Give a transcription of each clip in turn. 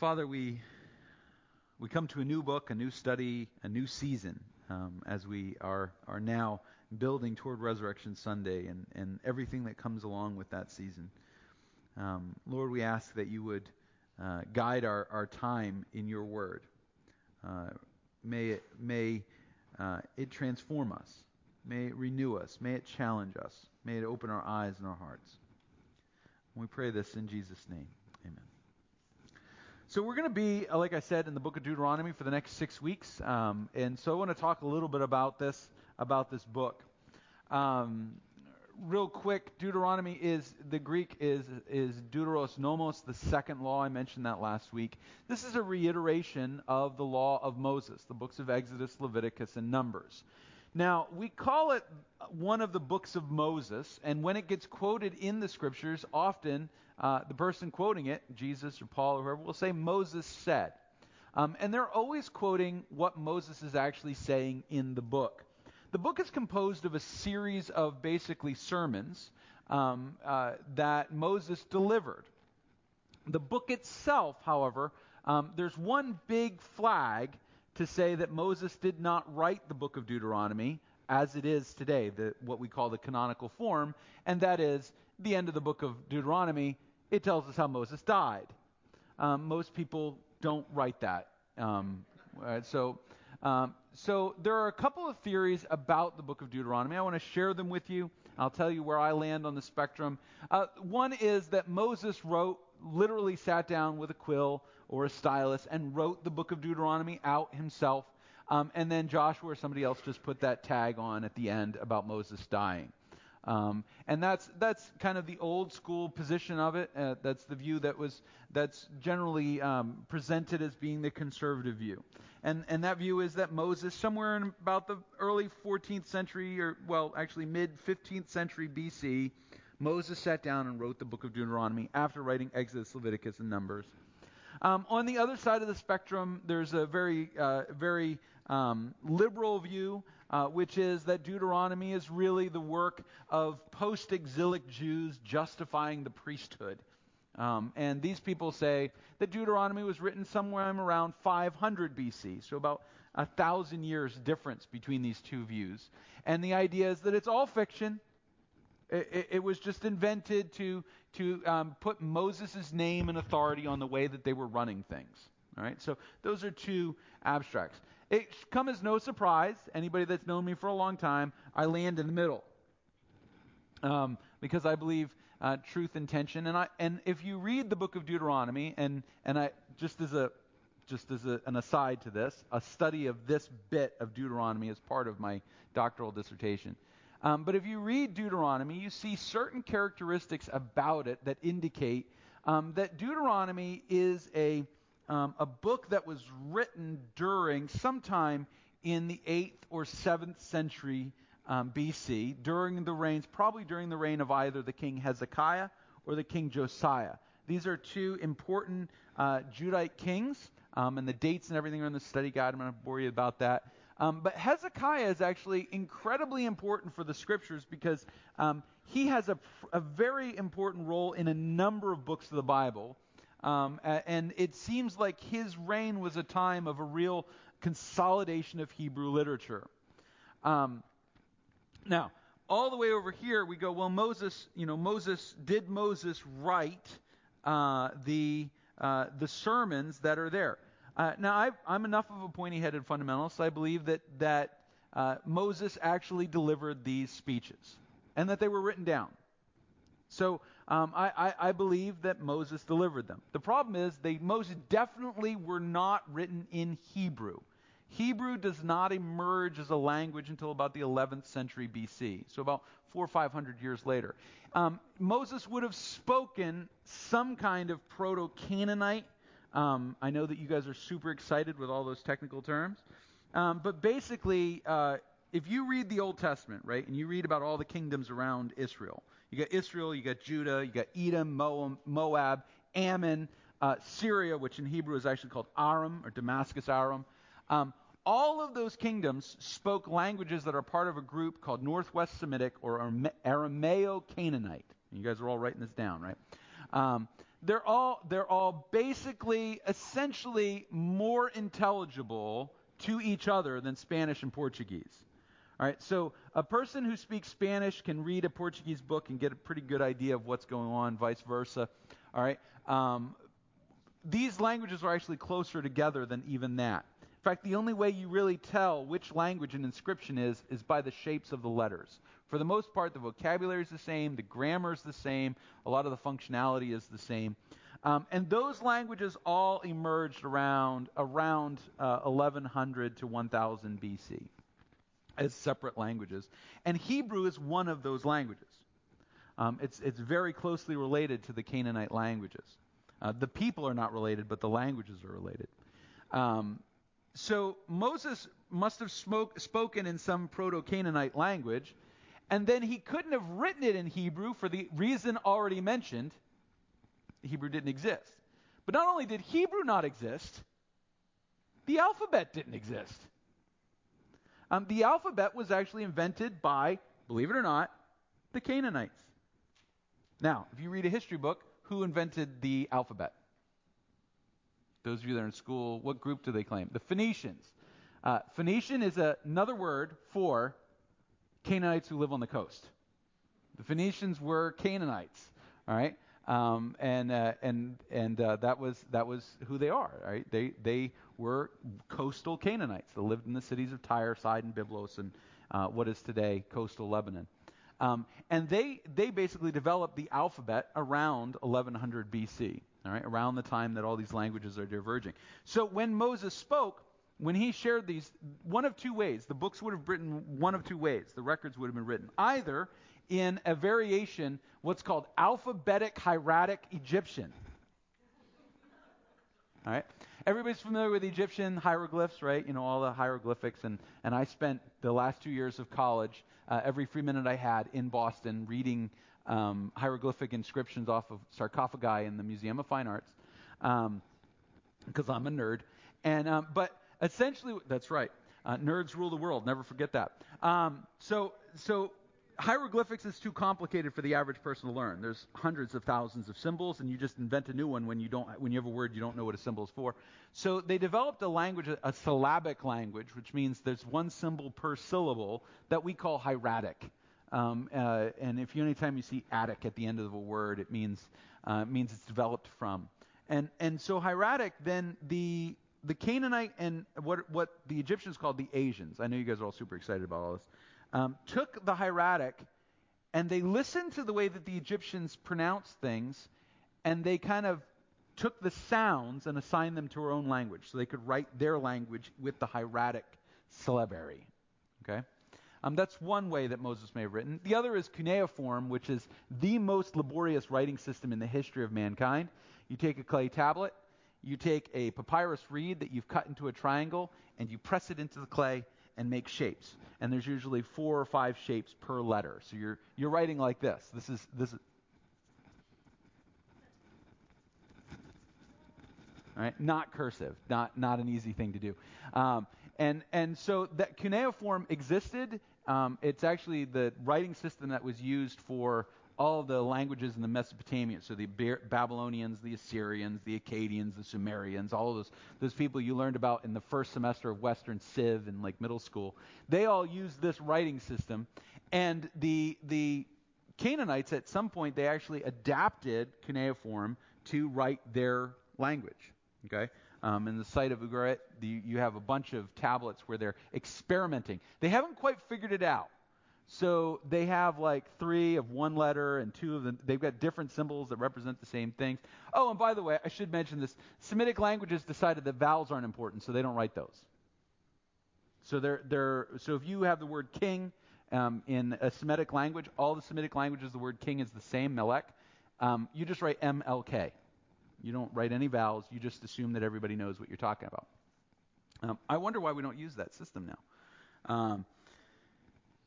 Father, we we come to a new book, a new study, a new season um, as we are are now building toward Resurrection Sunday and, and everything that comes along with that season. Um, Lord, we ask that you would uh, guide our, our time in your word. Uh, may it, may uh, it transform us. May it renew us. May it challenge us. May it open our eyes and our hearts. We pray this in Jesus' name. Amen. So we're going to be, uh, like I said, in the book of Deuteronomy for the next six weeks, um, and so I want to talk a little bit about this about this book. Um, real quick, Deuteronomy is the Greek is is Deuteros nomos, the second law. I mentioned that last week. This is a reiteration of the law of Moses, the books of Exodus, Leviticus, and Numbers. Now, we call it one of the books of Moses, and when it gets quoted in the scriptures, often uh, the person quoting it, Jesus or Paul or whoever, will say, Moses said. Um, and they're always quoting what Moses is actually saying in the book. The book is composed of a series of basically sermons um, uh, that Moses delivered. The book itself, however, um, there's one big flag to say that Moses did not write the book of Deuteronomy as it is today, the, what we call the canonical form, and that is the end of the book of Deuteronomy it tells us how Moses died. Um, most people don't write that. Um, so, um, so there are a couple of theories about the book of Deuteronomy. I want to share them with you. I'll tell you where I land on the spectrum. Uh, one is that Moses wrote, literally sat down with a quill or a stylus and wrote the book of Deuteronomy out himself. Um, and then Joshua or somebody else just put that tag on at the end about Moses dying. Um, and that's that's kind of the old school position of it. Uh, that's the view that was that's generally um, presented as being the conservative view. And and that view is that Moses, somewhere in about the early 14th century, or well, actually mid 15th century BC, Moses sat down and wrote the book of Deuteronomy after writing Exodus, Leviticus, and Numbers. Um, on the other side of the spectrum, there's a very uh, very um, liberal view uh, which is that Deuteronomy is really the work of post exilic Jews justifying the priesthood. Um, and these people say that Deuteronomy was written somewhere around 500 BC, so about a thousand years difference between these two views. And the idea is that it's all fiction. It, it, it was just invented to, to um, put Moses' name and authority on the way that they were running things. All right, so those are two abstracts. It come as no surprise, anybody that's known me for a long time, I land in the middle. Um, because I believe uh, truth and tension. And I and if you read the book of Deuteronomy, and and I just as a just as a, an aside to this, a study of this bit of Deuteronomy is part of my doctoral dissertation. Um, but if you read Deuteronomy, you see certain characteristics about it that indicate um, that Deuteronomy is a um, a book that was written during sometime in the 8th or 7th century um, BC, during the reigns, probably during the reign of either the king Hezekiah or the king Josiah. These are two important uh, Judite kings, um, and the dates and everything are in the study guide. I'm going to bore you about that. Um, but Hezekiah is actually incredibly important for the scriptures because um, he has a, a, very important role in a number of books of the Bible. Um, and it seems like his reign was a time of a real consolidation of Hebrew literature. Um, now, all the way over here, we go, well, Moses, you know, Moses, did Moses write uh, the, uh, the sermons that are there? Uh, now, i am enough of a pointy headed fundamentalist. I believe that, that uh, Moses actually delivered these speeches and that they were written down. So um, I, I, I, believe that Moses delivered them. The problem is they most definitely were not written in Hebrew. Hebrew does not emerge as a language until about the 11th century BC, so about four or five hundred years later. Um, Moses would have spoken some kind of Proto Canaanite. Um, I know that you guys are super excited with all those technical terms. Um, but basically, uh, if you read the Old Testament, right, and you read about all the kingdoms around Israel, you got Israel, you got Judah, you got Edom, Moab, Ammon, uh, Syria, which in Hebrew is actually called Aram or Damascus Aram. Um, all of those kingdoms spoke languages that are part of a group called Northwest Semitic or Arameo Canaanite. You guys are all writing this down, right? Um, they're all they're all basically essentially more intelligible to each other than Spanish and Portuguese. All right, so a person who speaks Spanish can read a Portuguese book and get a pretty good idea of what's going on, vice versa. All right, um, these languages are actually closer together than even that. In fact, the only way you really tell which language an inscription is is by the shapes of the letters. For the most part, the vocabulary is the same, the grammar is the same, a lot of the functionality is the same. Um, and those languages all emerged around around uh, 1100 to 1000 BC as separate languages. And Hebrew is one of those languages. Um, it's, it's very closely related to the Canaanite languages. Uh, the people are not related, but the languages are related. Um, so Moses must have smoke, spoken in some Proto Canaanite language, and then he couldn't have written it in Hebrew for the reason already mentioned. Hebrew didn't exist. But not only did Hebrew not exist, the alphabet didn't exist. Um, the alphabet was actually invented by, believe it or not, the Canaanites. Now, if you read a history book, who invented the alphabet? Those of you that are in school, what group do they claim? The Phoenicians. Uh, Phoenician is a, another word for Canaanites who live on the coast. The Phoenicians were Canaanites, all right, um, and uh, and and uh, that was that was who they are. Right? They they were coastal Canaanites that lived in the cities of Tyre, Sidon, Byblos, and uh, what is today coastal Lebanon. Um, and they they basically developed the alphabet around 1100 BC, all right, around the time that all these languages are diverging. So when Moses spoke, when he shared these, one of two ways, the books would have written one of two ways. The records would have been written either in a variation, what's called alphabetic hieratic Egyptian. All right. Everybody's familiar with Egyptian hieroglyphs, right? You know, all the hieroglyphics. And, and I spent the last two years of college, uh, every free minute I had in Boston, reading um, hieroglyphic inscriptions off of sarcophagi in the Museum of Fine Arts, because um, I'm a nerd. And, um, but essentially, that's right. Uh, nerds rule the world. Never forget that. Um, so, so hieroglyphics is too complicated for the average person to learn. There's hundreds of thousands of symbols, and you just invent a new one when you don't when you have a word you don't know what a symbol is for. So they developed a language, a syllabic language, which means there's one symbol per syllable that we call hieratic. Um, uh, and if you anytime you see attic at the end of a word, it means uh, means it's developed from. And and so hieratic, then the the Canaanite and what what the Egyptians called the Asians. I know you guys are all super excited about all this um, took the hieratic and they listened to the way that the Egyptians pronounced things, and they kind of took the sounds and assigned them to our own language, so they could write their language with the hieratic syllabary. Okay, um, that's one way that Moses may have written. The other is cuneiform, which is the most laborious writing system in the history of mankind. You take a clay tablet, you take a papyrus reed that you've cut into a triangle, and you press it into the clay, and make shapes. And there's usually four or five shapes per letter. So you're you're writing like this. This is this is not cursive, not not an easy thing to do. Um, and and so that cuneiform existed. Um, it's actually the writing system that was used for all the languages in the Mesopotamia. So the Babylonians, the Assyrians, the Akkadians, the Sumerians, all those, those people you learned about in the first semester of Western Civ in like middle school, they all used this writing system. And the, the Canaanites, at some point, they actually adapted cuneiform to write their language. Okay? Um, in the site of Ugarit, you have a bunch of tablets where they're experimenting. They haven't quite figured it out. So they have like three of one letter and two of them. They've got different symbols that represent the same things. Oh, and by the way, I should mention this. Semitic languages decided that vowels aren't important, so they don't write those. So they're, they're, so if you have the word king um, in a Semitic language, all the Semitic languages, the word king is the same, melek. Um, you just write MLK. You don't write any vowels. You just assume that everybody knows what you're talking about. Um, I wonder why we don't use that system now.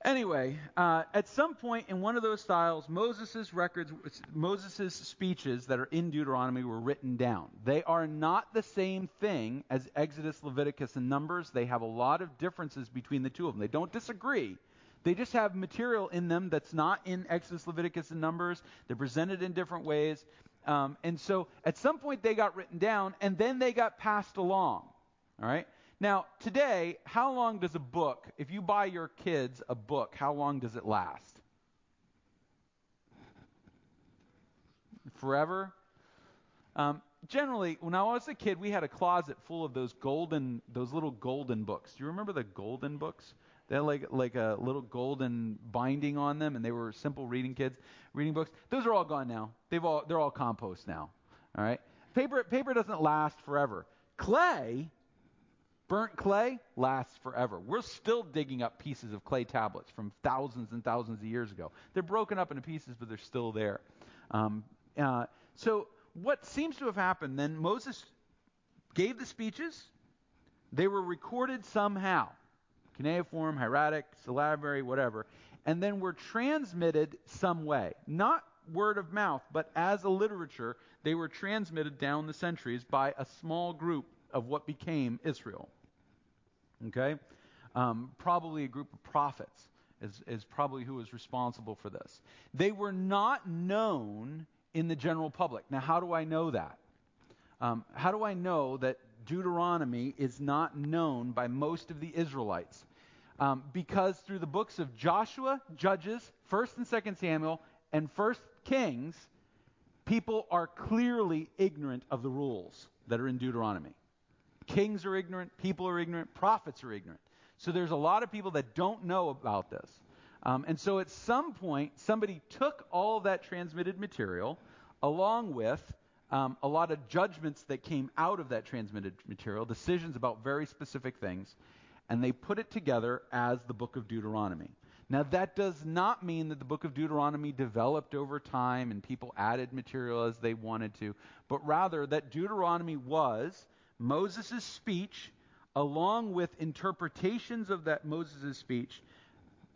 Anyway, uh, at some point in one of those styles, Moses' records, Moses' speeches that are in Deuteronomy were written down. They are not the same thing as Exodus, Leviticus, and Numbers. They have a lot of differences between the two of them. They don't disagree. They just have material in them that's not in Exodus, Leviticus, and Numbers. They're presented in different ways. Um, and so at some point they got written down and then they got passed along. All right? Now, today, how long does a book, if you buy your kids a book, how long does it last? Forever? Um, generally, when I was a kid, we had a closet full of those golden, those little golden books. Do you remember the golden books? They had like like a little golden binding on them, and they were simple reading kids reading books. Those are all gone now. They've all they're all compost now. All right. Paper paper doesn't last forever. Clay, burnt clay, lasts forever. We're still digging up pieces of clay tablets from thousands and thousands of years ago. They're broken up into pieces, but they're still there. Um, uh, so what seems to have happened then? Moses gave the speeches. They were recorded somehow cuneiform, hieratic, syllabary, whatever, and then were transmitted some way. Not word of mouth, but as a literature, they were transmitted down the centuries by a small group of what became Israel. Okay? Um, probably a group of prophets is, is probably who was responsible for this. They were not known in the general public. Now, how do I know that? Um, how do I know that Deuteronomy is not known by most of the Israelites. Um, because through the books of Joshua, Judges, 1st and 2nd Samuel, and 1st Kings, people are clearly ignorant of the rules that are in Deuteronomy. Kings are ignorant, people are ignorant, prophets are ignorant. So there's a lot of people that don't know about this. Um, and so at some point, somebody took all that transmitted material along with um, a lot of judgments that came out of that transmitted material, decisions about very specific things, and they put it together as the book of Deuteronomy. Now, that does not mean that the book of Deuteronomy developed over time and people added material as they wanted to, but rather that Deuteronomy was Moses' speech along with interpretations of that Moses' speech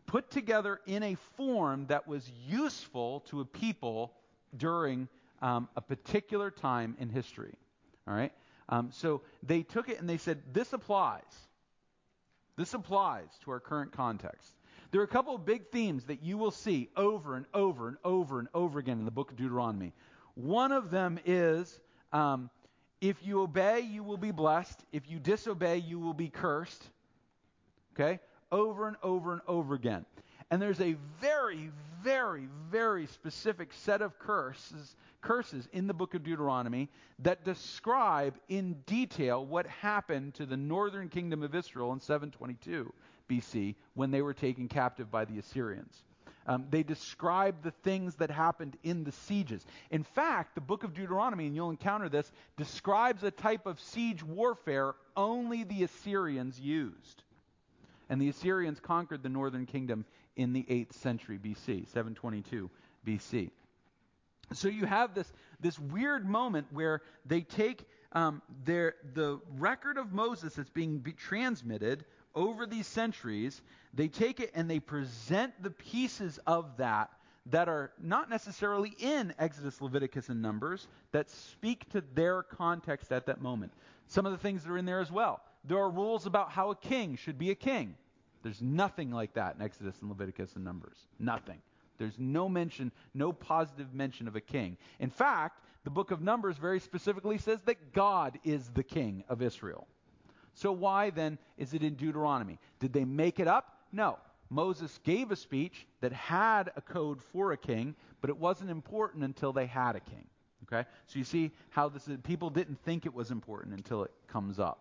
put together in a form that was useful to a people during um, a particular time in history. All right? Um, so they took it and they said, this applies. This applies to our current context. There are a couple of big themes that you will see over and over and over and over again in the book of Deuteronomy. One of them is um, if you obey, you will be blessed. If you disobey, you will be cursed. Okay? Over and over and over again. And there's a very, very, very specific set of curses curses in the book of Deuteronomy that describe in detail what happened to the northern kingdom of Israel in 722 BC when they were taken captive by the Assyrians. Um, they describe the things that happened in the sieges. In fact, the book of Deuteronomy, and you'll encounter this, describes a type of siege warfare only the Assyrians used. And the Assyrians conquered the northern kingdom in the 8th century BC, 722 BC. So you have this, this weird moment where they take um, their, the record of Moses that's being be transmitted over these centuries, they take it and they present the pieces of that that are not necessarily in Exodus, Leviticus, and Numbers that speak to their context at that moment. Some of the things that are in there as well. There are rules about how a king should be a king. There's nothing like that in Exodus and Leviticus and Numbers. Nothing. There's no mention, no positive mention of a king. In fact, the book of Numbers very specifically says that God is the king of Israel. So why then is it in Deuteronomy? Did they make it up? No. Moses gave a speech that had a code for a king, but it wasn't important until they had a king. Okay? So you see how this is, people didn't think it was important until it comes up.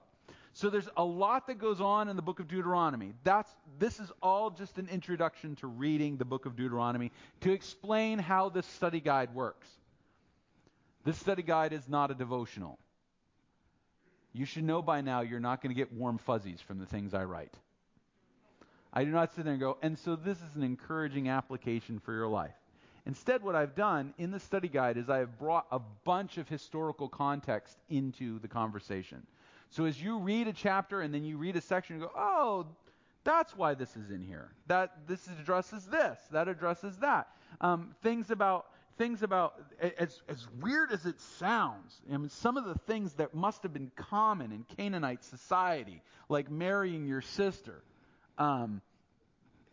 So there's a lot that goes on in the book of Deuteronomy. That's, this is all just an introduction to reading the book of Deuteronomy to explain how this study guide works. This study guide is not a devotional. You should know by now you're not going to get warm fuzzies from the things I write. I do not sit there and go, and so this is an encouraging application for your life. Instead, what I've done in the study guide is I have brought a bunch of historical context into the conversation. So as you read a chapter and then you read a section, you go, oh, that's why this is in here. That this addresses this. That addresses that. Um, things about things about as as weird as it sounds. I mean, some of the things that must have been common in Canaanite society, like marrying your sister, um,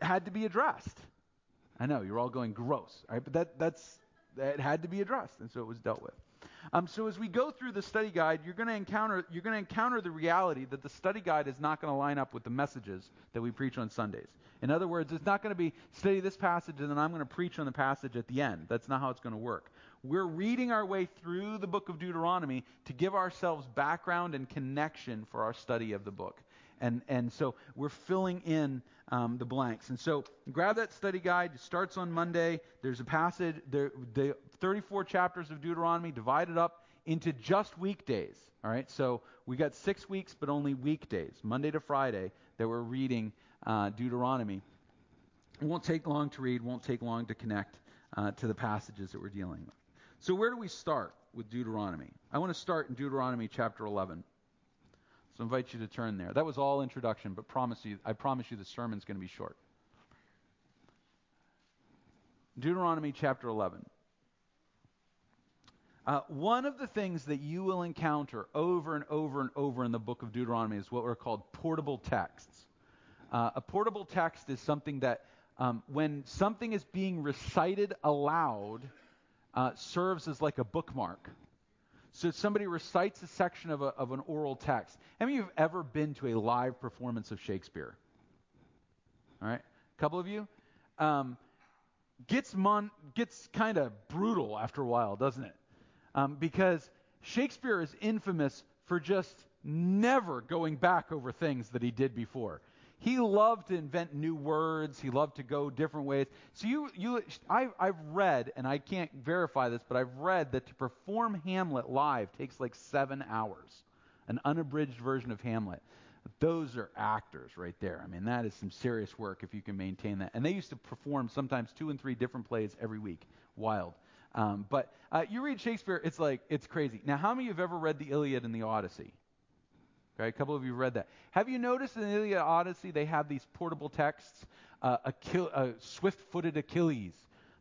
had to be addressed. I know you're all going gross, right? But that that's that had to be addressed, and so it was dealt with. Um, so as we go through the study guide, you're going to encounter you're going to encounter the reality that the study guide is not going to line up with the messages that we preach on Sundays. In other words, it's not going to be study this passage and then I'm going to preach on the passage at the end. That's not how it's going to work. We're reading our way through the book of Deuteronomy to give ourselves background and connection for our study of the book. And, and so we're filling in um, the blanks. And so grab that study guide. It starts on Monday. There's a passage, there, the 34 chapters of Deuteronomy divided up into just weekdays. All right, so we got six weeks, but only weekdays, Monday to Friday, that we're reading uh, Deuteronomy. It won't take long to read, won't take long to connect uh, to the passages that we're dealing with. So, where do we start with Deuteronomy? I want to start in Deuteronomy chapter 11. So, I invite you to turn there. That was all introduction, but promise you, I promise you the sermon's going to be short. Deuteronomy chapter 11. Uh, one of the things that you will encounter over and over and over in the book of Deuteronomy is what are called portable texts. Uh, a portable text is something that, um, when something is being recited aloud, uh, serves as like a bookmark. So somebody recites a section of, a, of an oral text. How many of you have ever been to a live performance of Shakespeare? All right, a couple of you. Um, gets mon- gets kind of brutal after a while, doesn't it? Um, because Shakespeare is infamous for just never going back over things that he did before. He loved to invent new words. He loved to go different ways. So you, you, I, I've read, and I can't verify this, but I've read that to perform Hamlet live takes like seven hours, an unabridged version of Hamlet. Those are actors right there. I mean, that is some serious work if you can maintain that. And they used to perform sometimes two and three different plays every week. Wild. Um, but uh, you read Shakespeare, it's like, it's crazy. Now, how many of you have ever read the Iliad and the Odyssey? Okay, a couple of you read that. Have you noticed in the Iliad Odyssey they have these portable texts? Uh, Achille, uh, swift-footed Achilles,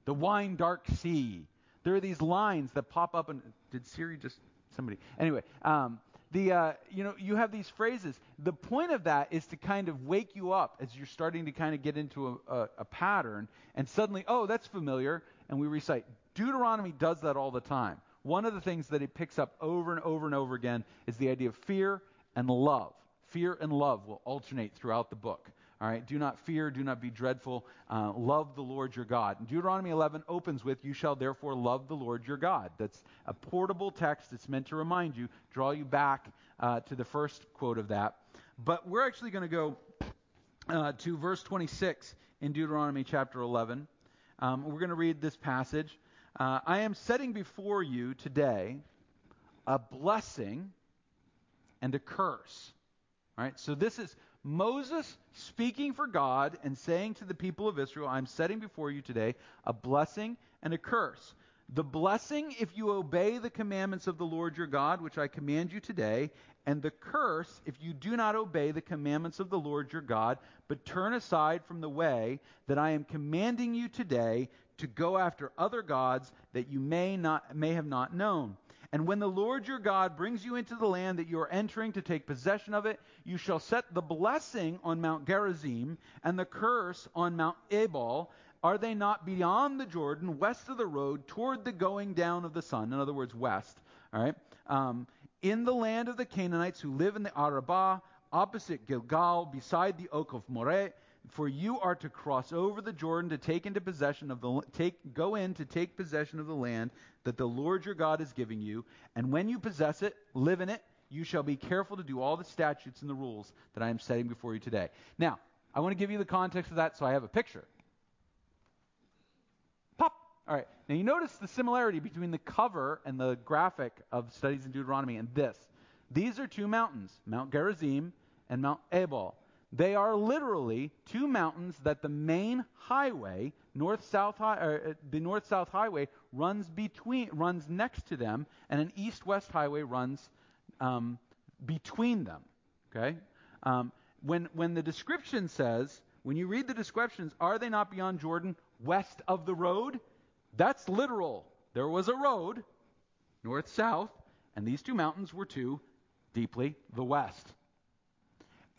the wine dark sea. There are these lines that pop up. And did Siri just somebody? Anyway, um, the uh, you know you have these phrases. The point of that is to kind of wake you up as you're starting to kind of get into a, a, a pattern, and suddenly, oh, that's familiar, and we recite. Deuteronomy does that all the time. One of the things that it picks up over and over and over again is the idea of fear and love. Fear and love will alternate throughout the book. All right, do not fear, do not be dreadful. Uh, love the Lord your God. And Deuteronomy 11 opens with, "You shall therefore love the Lord your God." That's a portable text. It's meant to remind you, draw you back uh, to the first quote of that. But we're actually going to go uh, to verse 26 in Deuteronomy chapter 11. Um, we're going to read this passage. Uh, I am setting before you today a blessing and a curse. All right, so this is Moses speaking for God and saying to the people of Israel, I'm setting before you today a blessing and a curse. The blessing if you obey the commandments of the Lord your God, which I command you today, and the curse if you do not obey the commandments of the Lord your God, but turn aside from the way that I am commanding you today to go after other gods that you may not may have not known. And when the Lord your God brings you into the land that you are entering to take possession of it, you shall set the blessing on Mount Gerizim and the curse on Mount Ebal. Are they not beyond the Jordan, west of the road, toward the going down of the sun? In other words, west. All right. Um, in the land of the Canaanites who live in the Arabah, opposite Gilgal, beside the oak of Moreh, for you are to cross over the Jordan to take into possession of the take go in to take possession of the land that the Lord your God is giving you, and when you possess it, live in it, you shall be careful to do all the statutes and the rules that I am setting before you today. Now, I want to give you the context of that so I have a picture. Pop. All right. Now you notice the similarity between the cover and the graphic of Studies in Deuteronomy and this. These are two mountains, Mount Gerizim and Mount Ebal. They are literally two mountains that the main highway, north-south, uh, the north-south highway, runs between, runs next to them, and an east-west highway runs um, between them. Okay. Um, when when the description says, when you read the descriptions, are they not beyond Jordan, west of the road? That's literal. There was a road, north-south, and these two mountains were to deeply the west.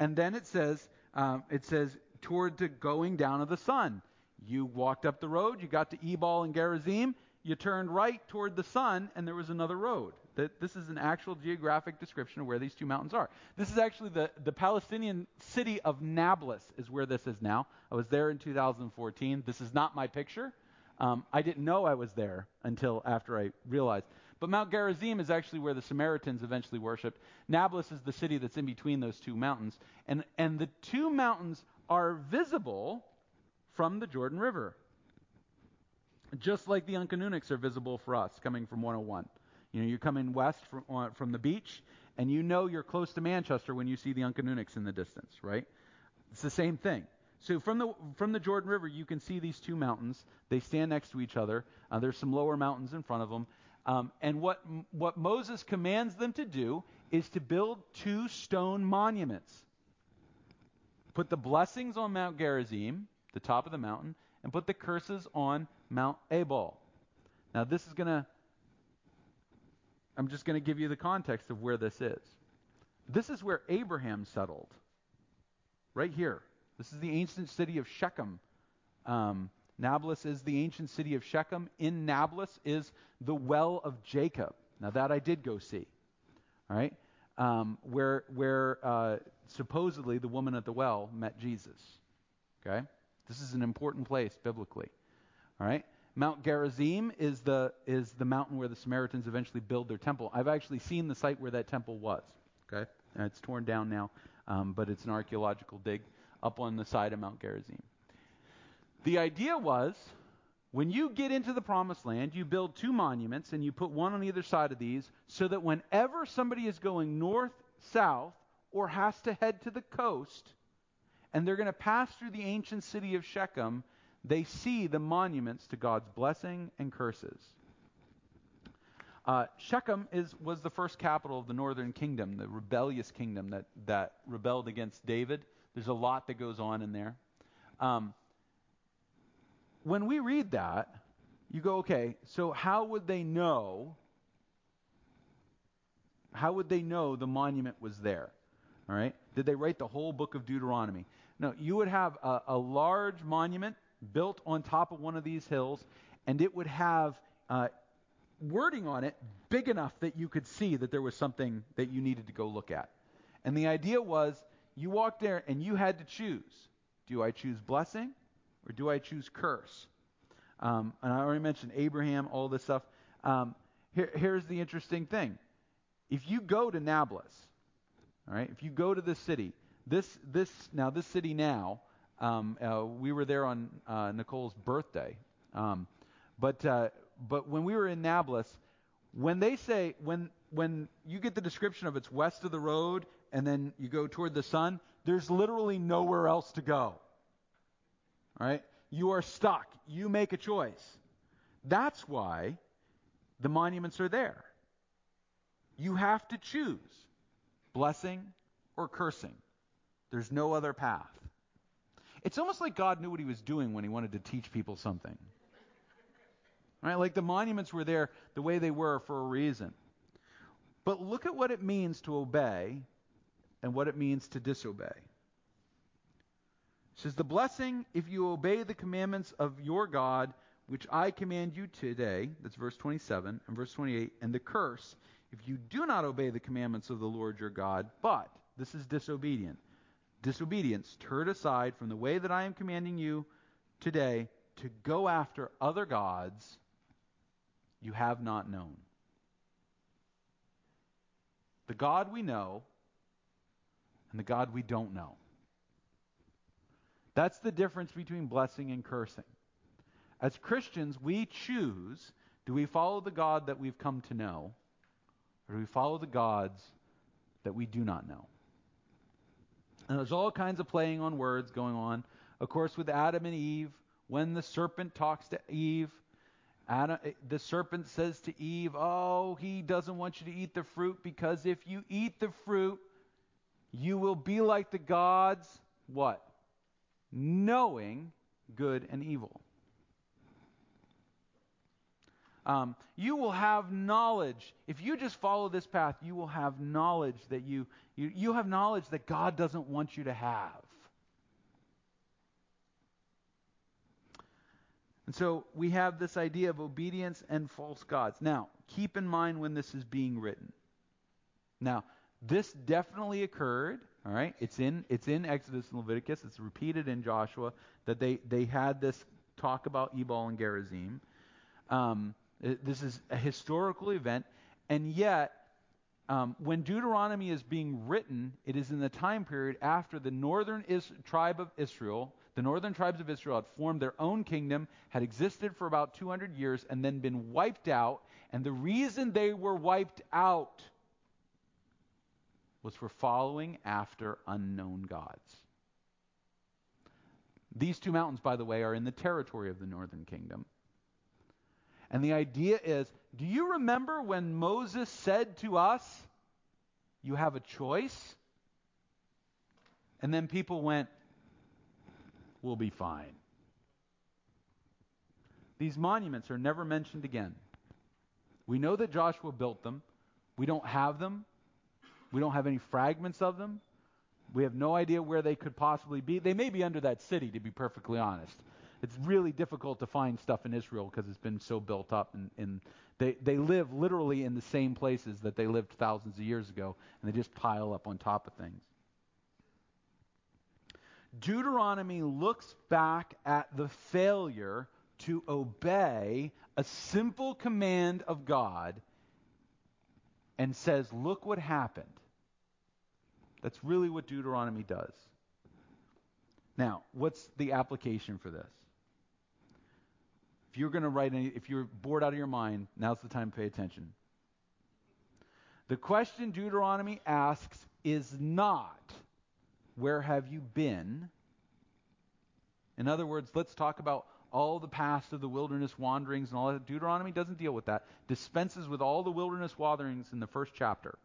And then it says, um, it says, toward the going down of the sun. You walked up the road, you got to Ebal and Gerizim, you turned right toward the sun, and there was another road. That this is an actual geographic description of where these two mountains are. This is actually the, the Palestinian city of Nablus is where this is now. I was there in 2014. This is not my picture. Um, I didn't know I was there until after I realized. But Mount Gerizim is actually where the Samaritans eventually worshipped. Nablus is the city that's in between those two mountains. And, and the two mountains are visible from the Jordan River. Just like the Uncanoonucs are visible for us coming from 101. You know, you're coming west from, uh, from the beach, and you know you're close to Manchester when you see the Uncanoonucs in the distance, right? It's the same thing. So from the from the Jordan River, you can see these two mountains. They stand next to each other. Uh, there's some lower mountains in front of them. Um, and what what Moses commands them to do is to build two stone monuments. Put the blessings on Mount Gerizim, the top of the mountain, and put the curses on Mount Ebal. Now, this is going to, I'm just going to give you the context of where this is. This is where Abraham settled, right here. This is the ancient city of Shechem. Um, Nablus is the ancient city of Shechem. In Nablus is the well of Jacob. Now, that I did go see. All right? Um, where where uh, supposedly the woman at the well met Jesus. Okay? This is an important place biblically. All right? Mount Gerizim is the is the mountain where the Samaritans eventually build their temple. I've actually seen the site where that temple was. Okay, and it's torn down now, um, but it's an archaeological dig up on the side of Mount Gerizim. The idea was, when you get into the Promised Land, you build two monuments and you put one on either side of these, so that whenever somebody is going north, south, or has to head to the coast, and they're going to pass through the ancient city of Shechem, they see the monuments to God's blessing and curses. Uh, Shechem is, was the first capital of the northern kingdom, the rebellious kingdom that, that rebelled against David. There's a lot that goes on in there. Um, when we read that, you go, okay, so how would they know? How would they know the monument was there? All right? Did they write the whole book of Deuteronomy? No, you would have a, a large monument built on top of one of these hills, and it would have uh, wording on it big enough that you could see that there was something that you needed to go look at. And the idea was you walked there and you had to choose do I choose blessing or do I choose curse? Um, and I already mentioned Abraham, all this stuff. Um, here, here's the interesting thing. If you go to Nablus, all right, if you go to this city, this, this, now this city now, um, uh, we were there on uh, Nicole's birthday. Um, but, uh, but when we were in Nablus, when they say, when, when you get the description of it's west of the road and then you go toward the sun, there's literally nowhere else to go. Right? You are stuck. You make a choice. That's why the monuments are there. You have to choose blessing or cursing. There's no other path. It's almost like God knew what he was doing when he wanted to teach people something. Right? Like the monuments were there the way they were for a reason. But look at what it means to obey and what it means to disobey. It says, The blessing if you obey the commandments of your God, which I command you today. That's verse 27 and verse 28. And the curse if you do not obey the commandments of the Lord your God, but, this is disobedient disobedience, turn aside from the way that I am commanding you today to go after other gods you have not known. The God we know and the God we don't know. That's the difference between blessing and cursing. As Christians, we choose do we follow the God that we've come to know, or do we follow the gods that we do not know? And there's all kinds of playing on words going on. Of course, with Adam and Eve, when the serpent talks to Eve, Adam, eh, the serpent says to Eve, Oh, he doesn't want you to eat the fruit because if you eat the fruit, you will be like the gods, what? Knowing good and evil. Um, you will have knowledge. If you just follow this path, you will have knowledge that you, you, you have knowledge that God doesn't want you to have. And so we have this idea of obedience and false gods. Now, keep in mind when this is being written. Now, this definitely occurred, all right? It's in it's in Exodus and Leviticus. It's repeated in Joshua that they they had this talk about Ebal and Gerizim. Um, this is a historical event, and yet um, when Deuteronomy is being written, it is in the time period after the northern is- tribe of Israel, the northern tribes of Israel had formed their own kingdom, had existed for about 200 years, and then been wiped out. And the reason they were wiped out was for following after unknown gods. These two mountains, by the way, are in the territory of the northern kingdom. And the idea is do you remember when Moses said to us, You have a choice? And then people went, We'll be fine. These monuments are never mentioned again. We know that Joshua built them. We don't have them. We don't have any fragments of them. We have no idea where they could possibly be. They may be under that city, to be perfectly honest. It's really difficult to find stuff in Israel because it's been so built up, and, and they, they live literally in the same places that they lived thousands of years ago, and they just pile up on top of things. Deuteronomy looks back at the failure to obey a simple command of God and says, Look what happened. That's really what Deuteronomy does. Now, what's the application for this? If you're going to write any, if you're bored out of your mind, now's the time to pay attention. The question Deuteronomy asks is not, where have you been? In other words, let's talk about all the past of the wilderness wanderings and all that. Deuteronomy doesn't deal with that. Dispenses with all the wilderness wanderings in the first chapter.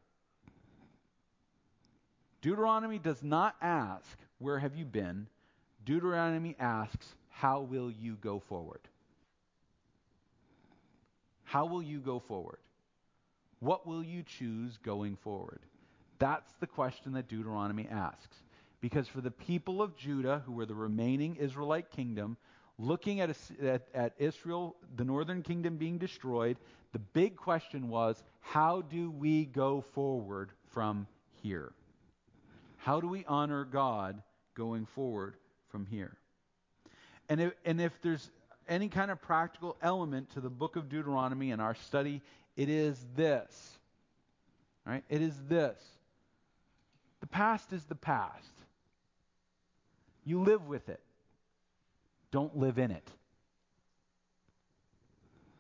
Deuteronomy does not ask, Where have you been? Deuteronomy asks, How will you go forward? How will you go forward? What will you choose going forward? That's the question that Deuteronomy asks. Because for the people of Judah, who were the remaining Israelite kingdom, looking at, at, at, Israel, the northern kingdom being destroyed, the big question was how do we go forward from here? How do we honor God going forward from here? And if, and if there's any kind of practical element to the book of Deuteronomy and our study, it is this. Right? It is this. The past is the past. You live with it. Don't live in it.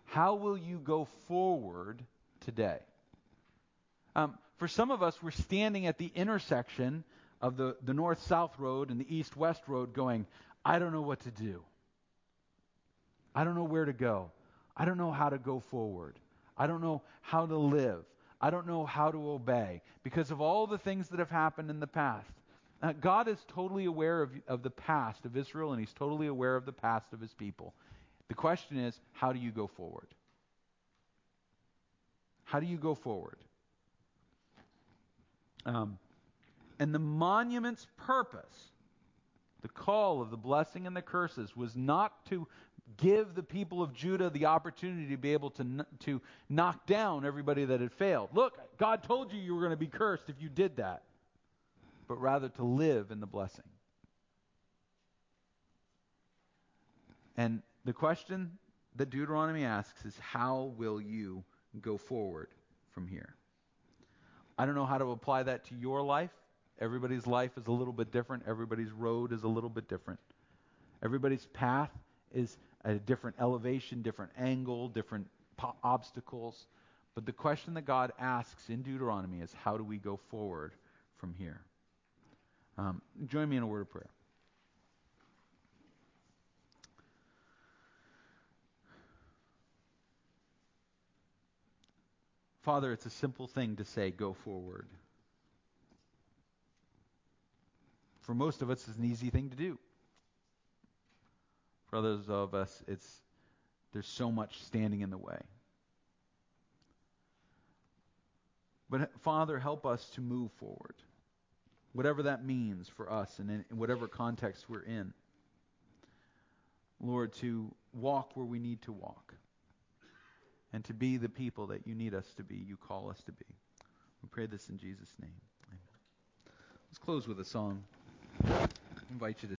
How will you go forward today? Um, for some of us, we're standing at the intersection of the, the north south road and the east west road going, I don't know what to do. I don't know where to go. I don't know how to go forward. I don't know how to live. I don't know how to obey because of all the things that have happened in the past. Uh, God is totally aware of, of the past of Israel and he's totally aware of the past of his people. The question is, how do you go forward? How do you go forward? Um, and the monument's purpose, the call of the blessing and the curses, was not to give the people of Judah the opportunity to be able to, to knock down everybody that had failed. Look, God told you you were going to be cursed if you did that, but rather to live in the blessing. And the question that Deuteronomy asks is how will you go forward from here? I don't know how to apply that to your life. Everybody's life is a little bit different. Everybody's road is a little bit different. Everybody's path is a different elevation, different angle, different po- obstacles. But the question that God asks in Deuteronomy is how do we go forward from here? Um, join me in a word of prayer. Father, it's a simple thing to say, go forward. For most of us, it's an easy thing to do. For others of us, it's there's so much standing in the way. But Father, help us to move forward, whatever that means for us and in, whatever context we're in. Lord, to walk where we need to walk and to be the people that you need us to be, you call us to be. We pray this in Jesus' name. Amen. Let's close with a song. I invite you to